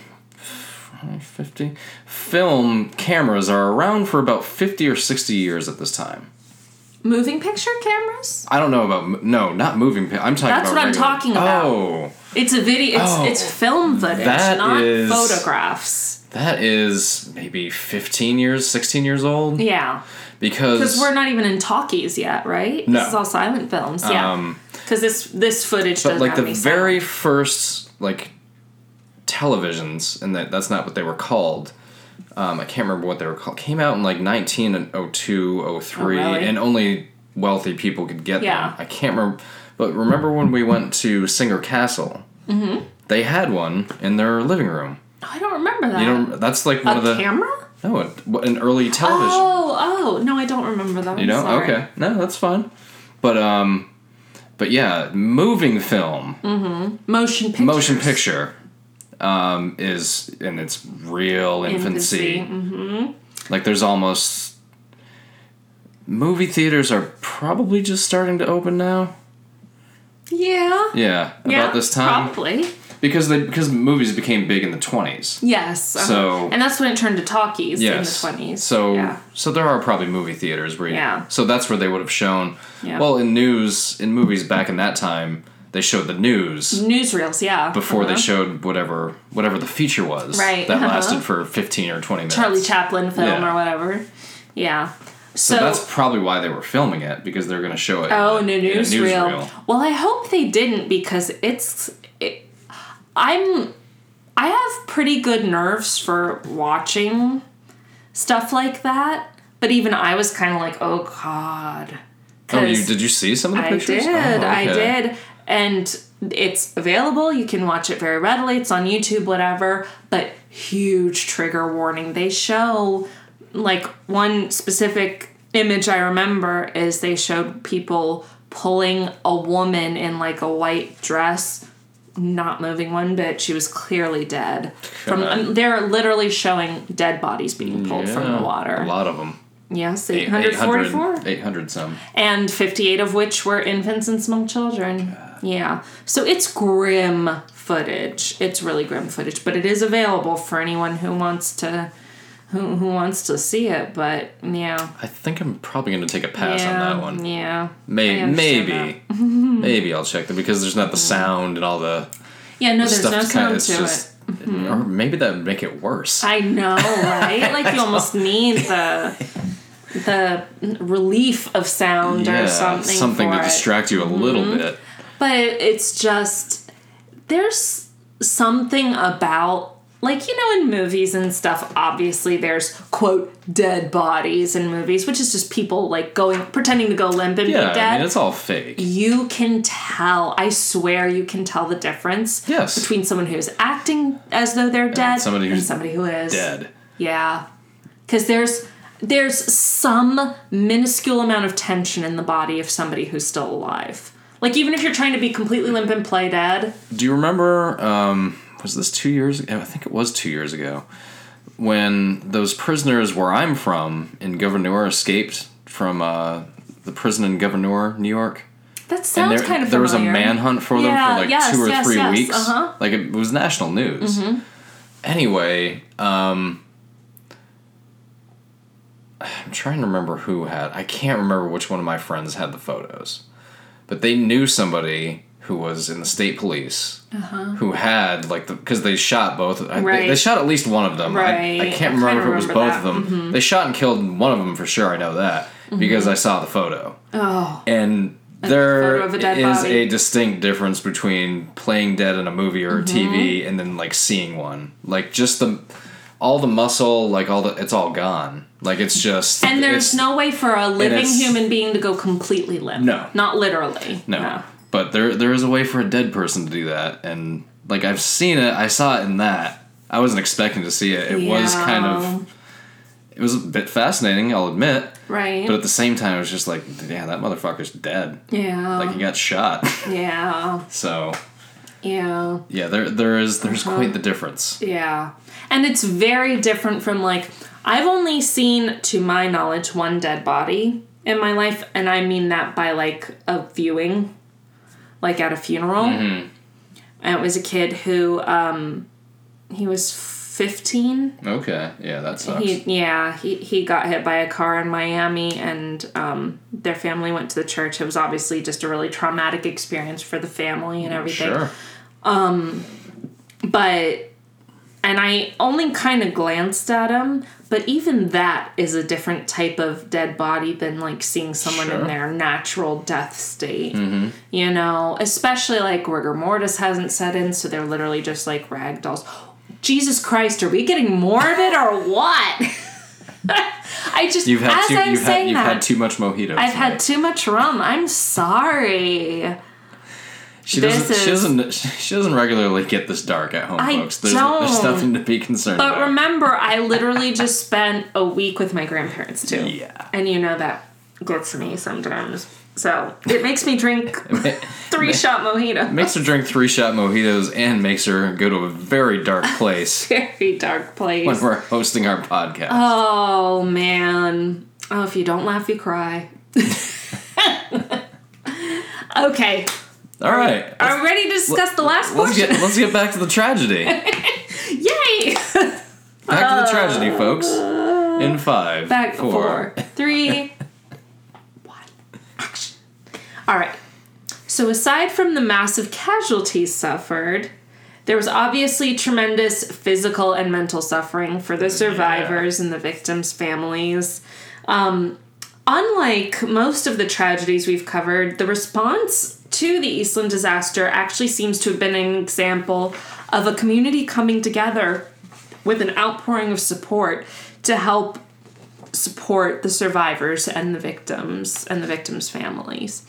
50, film cameras are around for about 50 or 60 years at this time. Moving picture cameras? I don't know about, no, not moving. I'm talking That's about what I'm talking about. Oh, It's a video. It's Oh, it's film footage, not is- photographs. that is maybe 15 years, 16 years old. Yeah, Because, because we're not even in talkies yet, right? No. This is all silent films. Yeah, um, because this this footage but like the very sound. first, like, televisions, and that that's not what they were called. Um, I can't remember what they were called. Came out in like 1902, 03, Oh, really? and only wealthy people could get Yeah. them. I can't remember. But remember when we went to Singer Castle? Mm-hmm. They had one in their living room. I don't remember that. You know, that's like one a of the camera? no, an early television. Oh, oh no, I don't remember that. You know, okay, no, that's fine. But um, but yeah, moving film, Motion picture. motion picture, um, is in its real infancy. Mm-hmm. Like, there's almost movie theaters are probably just starting to open now. Yeah. Yeah, Yeah, about this time Probably. Because they because movies became big in the twenties. Yes. uh-huh. So- and that's when it turned to talkies Yes. in the twenties. So yeah. so there are probably movie theaters where you, Yeah. So that's where they would have shown. Yeah. Well, in news in movies back in that time, they showed the news newsreels, yeah. before they Uh-huh. showed whatever whatever the feature was. Right, That uh-huh. lasted for fifteen or twenty minutes. Charlie Chaplin film Yeah. or whatever. Yeah. So, So that's probably why they were filming it because they're going to show it. oh, in, no a, in a newsreel. Well, I hope they didn't because it's. It, I'm. I have pretty good nerves for watching stuff like that, but even I was kind of like, oh god. Oh, you did you see some of the I pictures? I did. Oh, I did. And it's available. You can watch it very readily. It's on YouTube, whatever. But huge trigger warning. They show, like, one specific image I remember is they showed people pulling a woman in, like, a white dress. Not moving one bit. She was clearly dead. From God. um, they're literally showing dead bodies being pulled from the water. A lot of them. Yes, Eight- 844 800, 800 some. and 58 of which were infants and small children. Yeah. So it's grim footage. It's really grim footage, but it is available for anyone who wants to who, who wants to see it, but yeah. I think I'm probably going to take a pass yeah, on that one. Yeah. I May, maybe, maybe I'll check that because there's not the sound and all the Yeah, no, there's stuff. no sound to just, it. Mm-hmm. or maybe that would make it worse. I know, right? like you almost need the the relief of sound or something for to it. distract you a little mm-hmm. bit. but it's just there's something about like you know in movies and stuff obviously there's quote dead bodies in movies which is just people like going pretending to go limp and Yeah, be dead I mean it's all fake. you can tell i swear you can tell the difference Yes. between someone who's acting as though they're dead somebody and somebody who is Dead. yeah because there's there's some minuscule amount of tension in the body of somebody who's still alive like even if you're trying to be completely limp and play dead Do you remember? Um, was this two years? ago? I think it was two years ago when those prisoners where I'm from in Gouverneur escaped from uh, the prison in Gouverneur, New York. that And sounds there, kind of there was a manhunt for them Yeah, for like yes, two or yes, three yes, weeks. uh-huh. Like it was national news. Anyway, um, I'm trying to remember who had. I can't remember which one of my friends had the photos, but they knew somebody who was in the state police who had like the because they shot both. I, they, they Uh-huh. Shot at least one of them. I, I can't remember if it was both that. Mm-hmm. of them. They shot and killed one of them for sure. I know that because I saw the photo. oh And there a is body. a distinct difference between playing dead in a movie or a Mm-hmm. TV and then like seeing one. Like just the all the muscle, like all the it's all gone. Like it's just and there's no way for a living human being to go completely limp No. not literally no. But there there is a way for a dead person to do that and like I've seen it, I saw it in that. I wasn't expecting to see it. It was kind of it was a bit fascinating, I'll admit. right But at the same time it was just like, yeah, that motherfucker's dead. yeah Like he got shot. yeah so yeah Yeah, there there is there's Uh-huh. quite the difference. Yeah. And it's very different from like I've only seen to my knowledge one dead body in my life and I mean that by like a viewing like at a funeral. Mm-hmm. And it was a kid who um he was 15 Okay, yeah, that sucks. he yeah he, he got hit by a car in miami and um, their family went to the church it was obviously just a really traumatic experience for the family and everything sure. but and I only kind of glanced at him, but even that is a different type of dead body than like seeing someone Sure. in their natural death state. Mm-hmm. You know, especially like rigor mortis hasn't set in, so they're literally just like rag dolls. Jesus Christ, are we getting morbid or what? I just You've had as too I'm you've had saying you've had too much mojito. I've had too much rum. I'm sorry. She this doesn't she doesn't she doesn't regularly get this dark at home, I folks. There's there's don't. nothing to be concerned about. But about. remember, I literally just spent a week with my grandparents too. Yeah. And you know that gets me sometimes. So it makes me drink three shot mojito. makes her drink three shot mojitos and makes her go to a very dark place Very dark place. when we're hosting our podcast. Oh man. Oh, if you don't laugh, you cry. okay. All right. Are we ready to discuss the last Let's portion? get let's get back to the tragedy. Yay! Back to the tragedy, folks. In five, Back four. four, three, one, action. All right. So, aside from the massive casualties suffered, there was obviously tremendous physical and mental suffering for the survivors and the victims' families. Um, unlike most of the tragedies we've covered, the response to the Eastland disaster actually seems to have been an example of a community coming together with an outpouring of support to help support the survivors and the victims and the victims' families.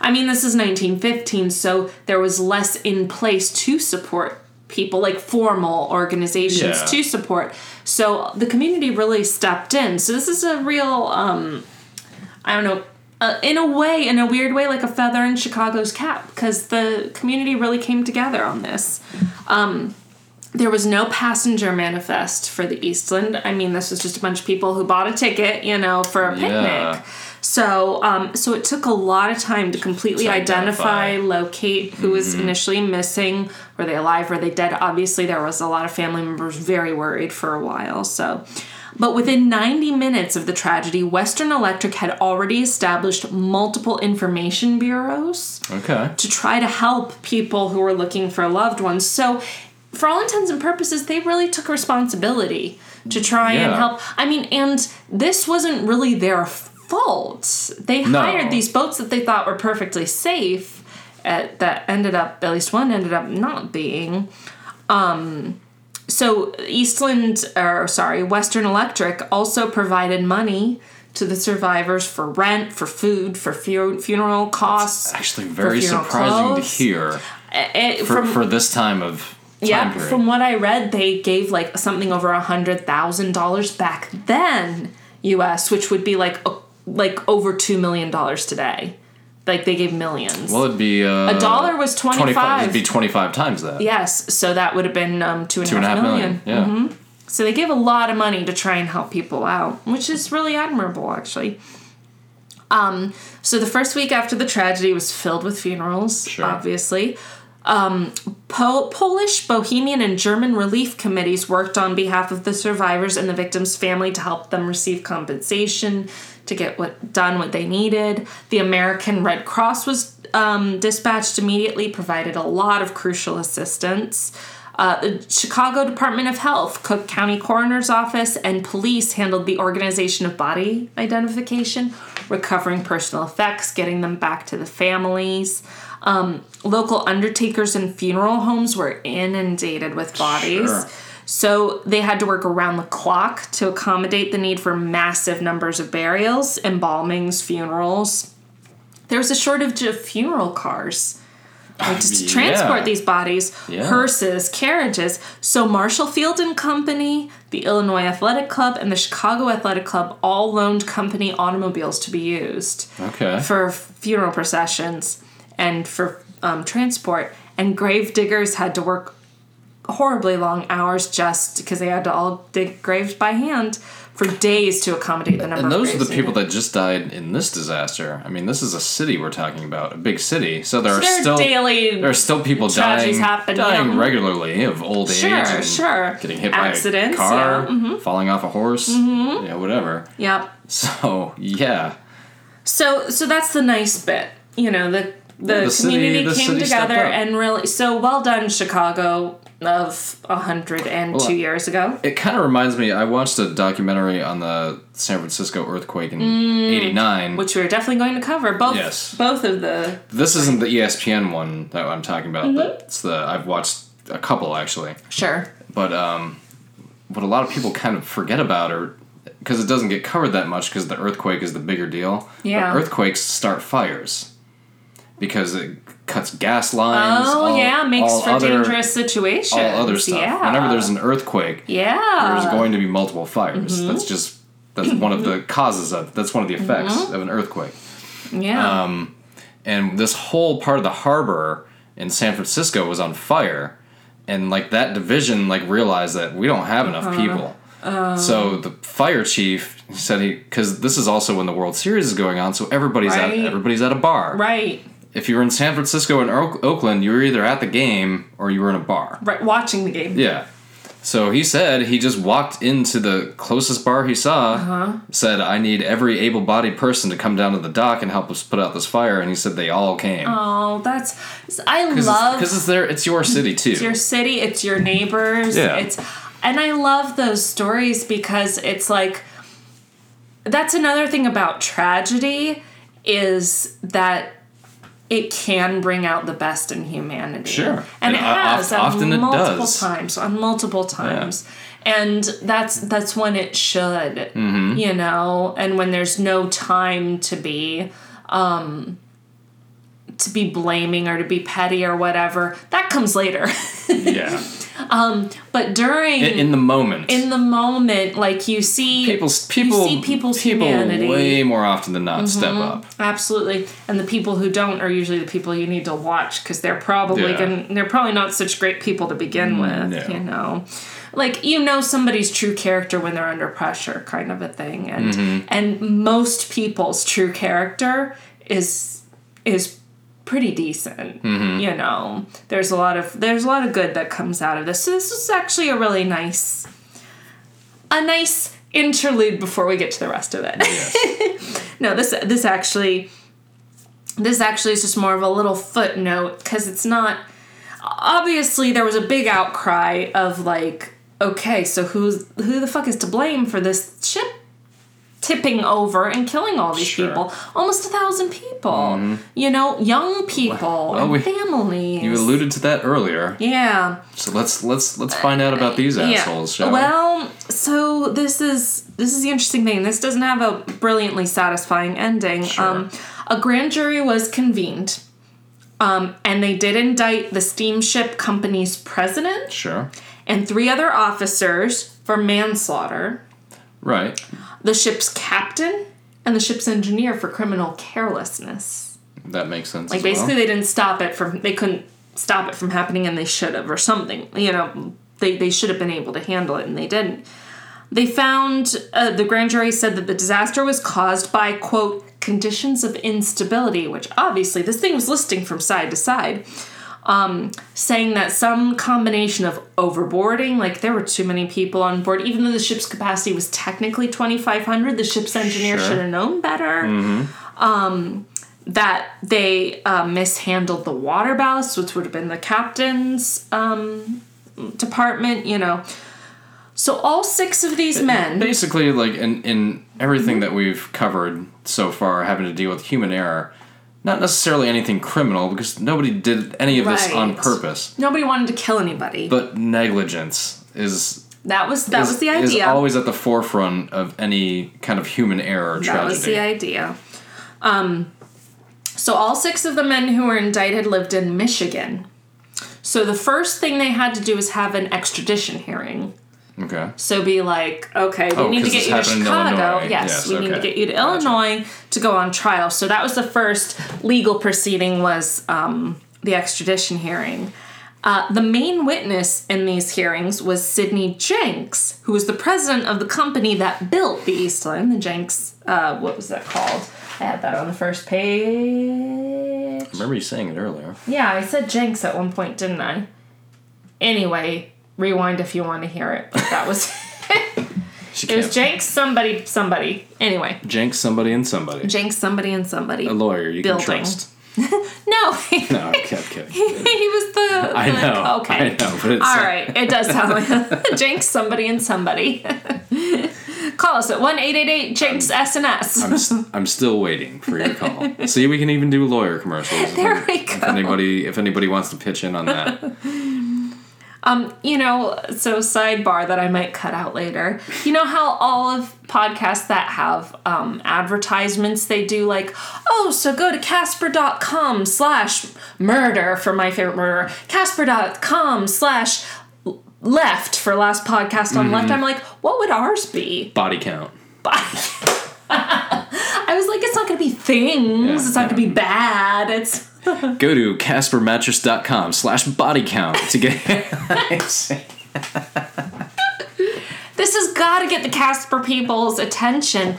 I mean, this is 1915, so there was less in place to support people, like formal organizations Yeah. to support. So the community really stepped in. So this is a real, um, I don't know, uh, in a way, in a weird way, like a feather in Chicago's cap, because the community really came together on this. Um, there was no passenger manifest for the Eastland. I mean, this was just a bunch of people who bought a ticket, you know, for a picnic. Yeah. So, um, so it took a lot of time to completely To identify, identify. locate who was initially missing. Were they alive? Were they dead? Obviously, there was a lot of family members very worried for a while. So, but within 90 minutes of the tragedy, Western Electric had already established multiple information bureaus Okay. to try to help people who were looking for loved ones. So, for all intents and purposes, they really took responsibility to try and help. I mean, and this wasn't really their fault. They No. hired these boats that they thought were perfectly safe, uh, that ended up, at least one ended up not being. Um, so, Eastland, or sorry, Western Electric also provided money to the survivors for rent, for food, for fu- funeral costs. Actually, very surprising clothes. to hear Eh, for, from, for this time of time yeah, period. from what I read, they gave like something over a hundred thousand dollars back then, U.S., which would be like like over two million dollars today. Like they gave millions. well, it'd be uh, a dollar was twenty 25. It'd be twenty five times that. yes, so that would have been um, two and Two and a half million. million. Yeah. So they gave a lot of money to try and help people out, which is really admirable, actually. Um, so the first week after the tragedy was filled with funerals, Sure. obviously. Um, po- Polish, Bohemian, and German relief committees worked on behalf of the survivors and the victims' family to help them receive compensation, to get what done what they needed. The American Red Cross was um, dispatched immediately, provided a lot of crucial assistance. Uh, the Chicago Department of Health, Cook County Coroner's Office, and police handled the organization of body identification, recovering personal effects, getting them back to the families. Um, local undertakers and funeral homes were inundated with bodies. Sure. So they had to work around the clock to accommodate the need for massive numbers of burials, embalmings, funerals. There was a shortage of funeral cars like, just to Yeah. transport these bodies, Yeah. hearses, carriages. So Marshall Field and Company, the Illinois Athletic Club, and the Chicago Athletic Club all loaned company automobiles to be used Okay. for funeral processions and for um, transport. And grave diggers had to work horribly long hours just because they had to all dig graves by hand for days to accommodate the number and of those are the people that just died in this disaster. I mean, this is a city we're talking about, a big city. So there are There are still daily there are still people dying, happen, dying yeah. regularly of old age, Sure, and sure. getting hit Accidents, by a car, yeah, mhm. falling off a horse, you know, whatever. Yep. So yeah, So so that's the nice bit. You know, the the, the city- community the came city together and really so well done Chicago of a hundred and two Well, years ago. it kind of reminds me. I watched a documentary on the San Francisco earthquake in '89. Mm. Which we're definitely going to cover. Both Yes. both of the this isn't the ESPN one that I'm talking about. Mm-hmm. That's the I've watched a couple actually. sure. But um, what a lot of people kind of forget about, or because it doesn't get covered that much, because the earthquake is the bigger deal. but Yeah. earthquakes start fires because it cuts gas lines. Oh all- yeah, makes for other, dangerous situations. All other stuff. Yeah. Whenever there's an earthquake, yeah. there's going to be multiple fires. Mm-hmm. That's just that's one of the causes of. That's one of the effects Mm-hmm. of an earthquake. yeah. um, And this whole part of the harbor in San Francisco was on fire, and like that division like realized that we don't have enough Uh-huh. people. so the fire chief said he because this is also when the World Series is going on, so everybody's Right. at everybody's at a bar, right. If you were in San Francisco and Oak- Oakland, you were either at the game or you were in a bar. Right, watching the game. Yeah. So he said he just walked into the closest bar he saw, Uh-huh. said, I need every able bodied person to come down to the dock and help us put out this fire. And he said they all came. Oh, that's I Because love it's, it's, their, it's your city, too. it's your city, it's your neighbors. Yeah. It's and I love those stories because it's like that's another thing about tragedy is that it can bring out the best in humanity. Sure. And, And it o- has oft- often it multiple does. times, on multiple times. And that's that's when it should, Mm-hmm. you know, and when there's no time to be um to be blaming or to be petty or whatever. That comes later. yeah. but during In, in the moment. in the moment, like you see people's people see people's people humanity. way more often than not step up. Absolutely, and the people who don't are usually the people you need to watch because they're probably Yeah. Mm, gonna, they're probably not such great people to begin with. no. You know, like you know somebody's true character when they're under pressure, kind of a thing, and Mm-hmm. and most people's true character is is pretty decent. Mm-hmm. You know, there's a lot of there's a lot of good that comes out of this. So this is actually a really nice a nice interlude before we get to the rest of it. Yes. No, this this actually this actually is just more of a little footnote because it's not obviously there was a big outcry of like okay so who's who the fuck is to blame for this ship tipping over and killing all these Sure. people almost a thousand people you know young people Well, and we- families you alluded to that earlier. yeah So let's let's let's find out about these assholes, shall we? well, so this is this is the interesting thing. This doesn't have a brilliantly satisfying ending. Sure. Um, a grand jury was convened, um, and they did indict the steamship company's president Sure. and three other officers for manslaughter. Right. The ship's captain and the ship's engineer for criminal carelessness. That makes sense. Like as well. basically, they didn't stop it from. They couldn't stop it from happening, and they should have, or something. You know, they they should have been able to handle it, and they didn't. They found uh, the grand jury said that the disaster was caused by quote conditions of instability, which obviously this thing was listing from side to side. Um, saying that some combination of overboarding, like there were too many people on board, even though the ship's capacity was technically 2,500, the ship's engineer Sure. should have known better that they uh, mishandled the water ballast, which would have been the captain's um, department, you know. So all six of these men, basically like in in everything that we've covered so far having to deal with human error not necessarily anything criminal because nobody did any of this on purpose nobody wanted to kill anybody. but negligence is that was that is, was the is idea. always at the forefront of any kind of human error or that tragedy was the idea. Um, so all six of the men who were indicted lived in Michigan. So the first thing they had to do was have an extradition hearing. Okay So be like, okay, we Oh, need to get you to Chicago. Yes, Yes, we need to get you to Gotcha. Illinois to go on trial. So that was the first legal proceeding was um, the extradition hearing. Uh, the main witness in these hearings was Sidney Jenks, who was the president of the company that built the Eastland. The Jenks, uh, what was that called? I had that on the first page. I remember you saying it earlier Yeah, I said Jenks at one point, didn't I? Anyway, rewind if you want to hear it. But that was she it was Jenks somebody somebody. Anyway, Jenks somebody and somebody Jenks somebody and somebody. a lawyer you Building. can trust No, no I'm kid- kidding He was the. I the- know Okay. I know but it's All right, it does sound like Jenks somebody and somebody. Call us at one eight eight eight Jenks S and S. I'm, s- I'm still waiting for your call. See, we can even do lawyer commercials. if- There we If anybody, if anybody wants to pitch in on that, You know, so sidebar that I might cut out later. You know how all of podcasts that have um, advertisements they do like, oh, so go to casper.com slash murder for my favorite murder, casper.com slash left for last podcast on left. I'm like, what would ours be? body count. Body. I was like, it's not gonna be things. Yeah, it's not gonna be bad. It's Go to caspermattress.com slash body count to get. this has got to get the Casper people's attention.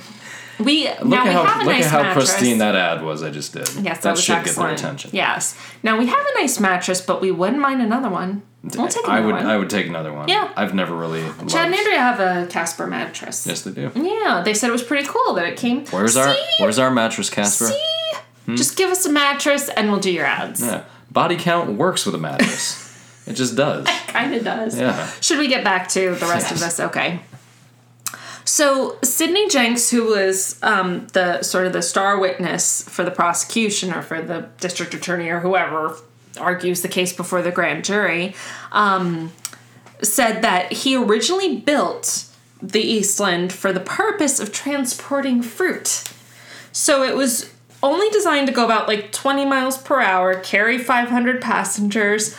We Look now at we how have a look nice at how mattress. pristine that ad was I just did. Yes, that, that was should excellent. get their attention. Yes. Now we have a nice mattress, but we wouldn't mind another one. We'll take I another would one. I would take another one. Yeah. I've never really loved. Chad and Andrea have a Casper mattress. Yes, they do. Yeah, they said it was pretty cool that it came. Where's our Where's our mattress, Casper? See? Just give us a mattress and we'll do your ads. Yeah. Body count works with a mattress. it just does. It kind of does. Yeah. Should we get back to the rest of this? Okay. So Sidney Jenks, who was um, the sort of the star witness for the prosecution or for the district attorney or whoever argues the case before the grand jury, um, said that he originally built the Eastland for the purpose of transporting fruit. So it was only designed to go about like 20 miles per hour, carry 500 passengers.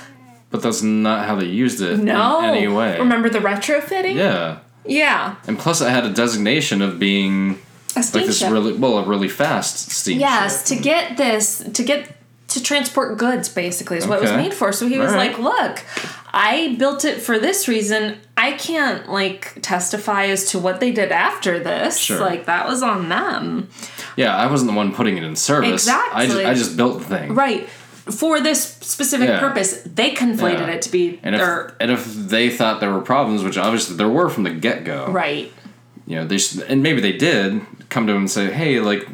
But that's not how they used it No. in any way. Remember the retrofitting? Yeah. Yeah. And plus it had a designation of being A like this really well, a really fast steamship. Yes, to get this, to get to transport goods, basically, is what it was made for. So he was Alright. like, "Look, I built it for this reason. I can't like testify as to what they did after this. Sure. Like that was on them, Yeah, I wasn't the one putting it in service. I just Exactly. I just built the thing. right? For this specific Yeah. purpose, they conflated Yeah. it to be And if and if they thought there were problems, which obviously there were from the get go, right." you know, they should, and maybe they did come to him and say, "Hey, like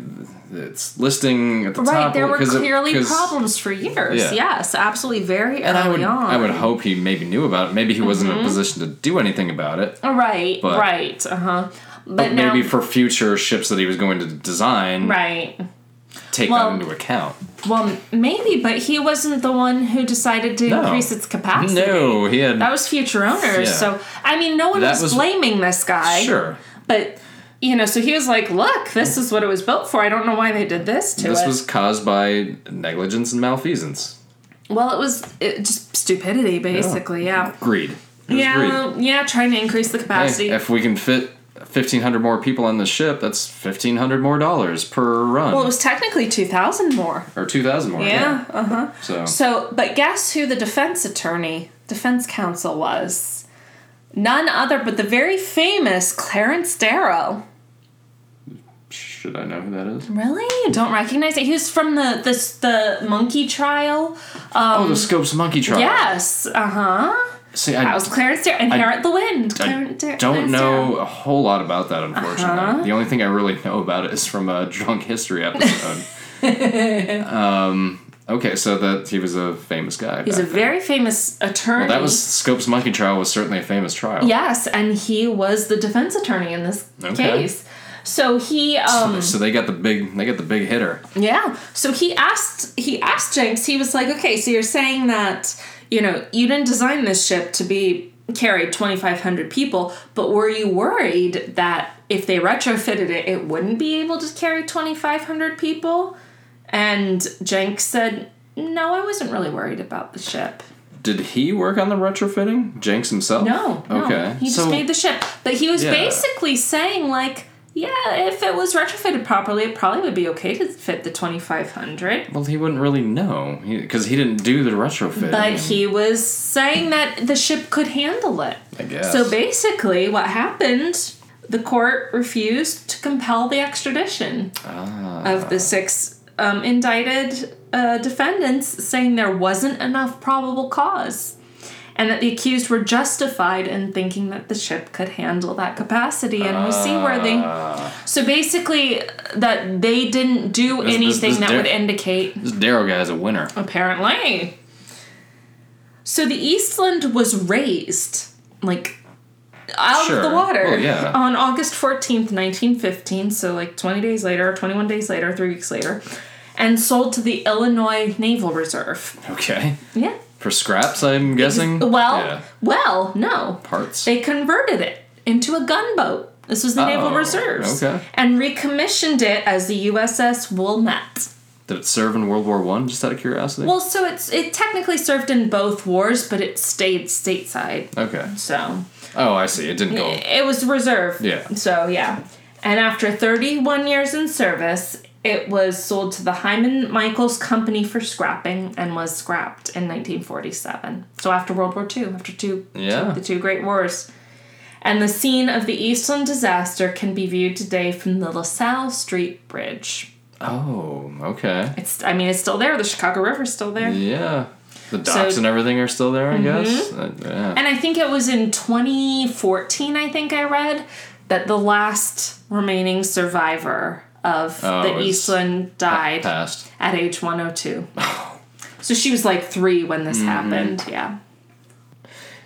it's listing at the Right, top." there were 'cause it- problems for years. Yeah. Yes, absolutely, very And I early would, on. I would hope he maybe knew about it. Maybe he wasn't Mm-hmm. in a position to do anything about it. Right, right, uh huh. But, But now, maybe for future ships that he was going to design, right. take Well- that into account. Well, maybe, but he wasn't the one who decided to No. increase its capacity. No, he had. That was future owners. Yeah. So, I mean, no one That was, was- blaming this guy. sure. But, you know, so he was like, look, this is what it was built for. I don't know why they did this to This it. was caused by negligence and malfeasance. well, it was it, just stupidity, basically. Yeah. Greed. It was Yeah, greed. yeah, trying to increase the capacity. Hey, if we can fit 1,500 more people on the ship, that's 1,500 more dollars per run. well, it was technically 2,000 more. or 2,000 more. Yeah, uh huh. So, So, but guess who the defense attorney, defense counsel was? None other but the very famous Clarence Darrow. should I know who that is? Really? You don't recognize it? He was from the this the monkey trial. oh, the Scopes Monkey Trial. Yes. Uh huh. See, I was Clarence Darrow. Inherit the Wind. I Clarence Dar- don't Clarence know a whole lot about that, unfortunately. Uh-huh. The only thing I really know about it is from a drunk history episode. um, okay, so that he was a famous guy. He's a then. very famous attorney. Well, that was Scopes Monkey Trial was certainly a famous trial. Yes, and he was the defense attorney in this Okay. case. So he um So they got the big they got the big hitter. Yeah. So he asked he asked Jenks, he was like, Okay, so you're saying that, you know, you didn't design this ship to be carried twenty five hundred people, but were you worried that if they retrofitted it, it wouldn't be able to carry twenty five hundred people? And Jenks said, No, I wasn't really worried about the ship. Did he work on the retrofitting? Jenks himself? No. no. Okay. He just so made the ship. But he was Yeah. basically saying like yeah, if it was retrofitted properly, it probably would be okay to fit the 2500. well, he wouldn't really know because he, didn't do the retrofit. But he was saying that the ship could handle it. I guess. So basically, what happened, the court refused to compel the extradition Ah. of the six um, indicted uh, defendants, saying there wasn't enough probable cause. And that the accused were justified in thinking that the ship could handle that capacity and was seaworthy. Ah. So basically, that they didn't do This- this- anything this that Dar- would indicate this Darrow guy is a winner. Apparently. So the Eastland was raised, like, out Sure. of the water Well, yeah. on August 14th, 1915. So, like, 20 days later, 21 days later, three weeks later, and sold to the Illinois Naval Reserve. Okay. Yeah. For scraps, I'm guessing. Well, Yeah. well, no. Parts. They converted it into a gunboat. This was the Naval Oh, Reserves. okay. And recommissioned it as the USS Wilmette. Did it serve in World War One? Just out of curiosity. Well, so it's it technically served in both wars, but it stayed stateside. okay. So Oh, I see. It didn't go. it was reserved. Yeah. So yeah, and after 31 years in service, it was sold to the Hyman Michaels Company for scrapping and was scrapped in 1947. So after World War II, after two, Yeah. the two great wars. And the scene of the Eastland disaster can be viewed today from the LaSalle Street Bridge. Oh, okay. It's, I mean, it's still there. The Chicago River's still there. Yeah. The docks So- and everything are still there, I guess. Uh, yeah. And I think it was in 2014, I think I read, that the last remaining survivor of Oh, the Eastland died Past. at age 102. so she was like three when Mm-hmm. this happened. Yeah.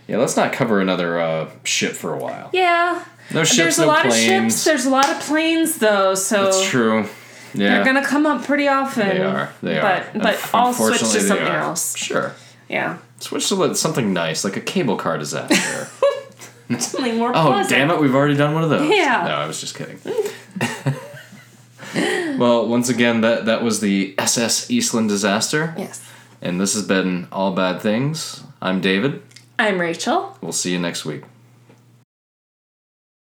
Yeah, let's not cover another uh, ship for a while. Yeah. No ships, There's no a lot planes. of ships. There's a lot of planes, though. So That's true. Yeah. they're gonna come up pretty often. They are. They but, are. But Unf- I'll switch to something else. Sure. Yeah. Switch to something nice, like a cable car disaster. Something more oh, pleasant. damn it, we've already done one of those. Yeah. No, I was just kidding. well, once again, that, that was the SS Eastland disaster. Yes. And this has been All Bad Things. I'm David. I'm Rachel. We'll see you next week.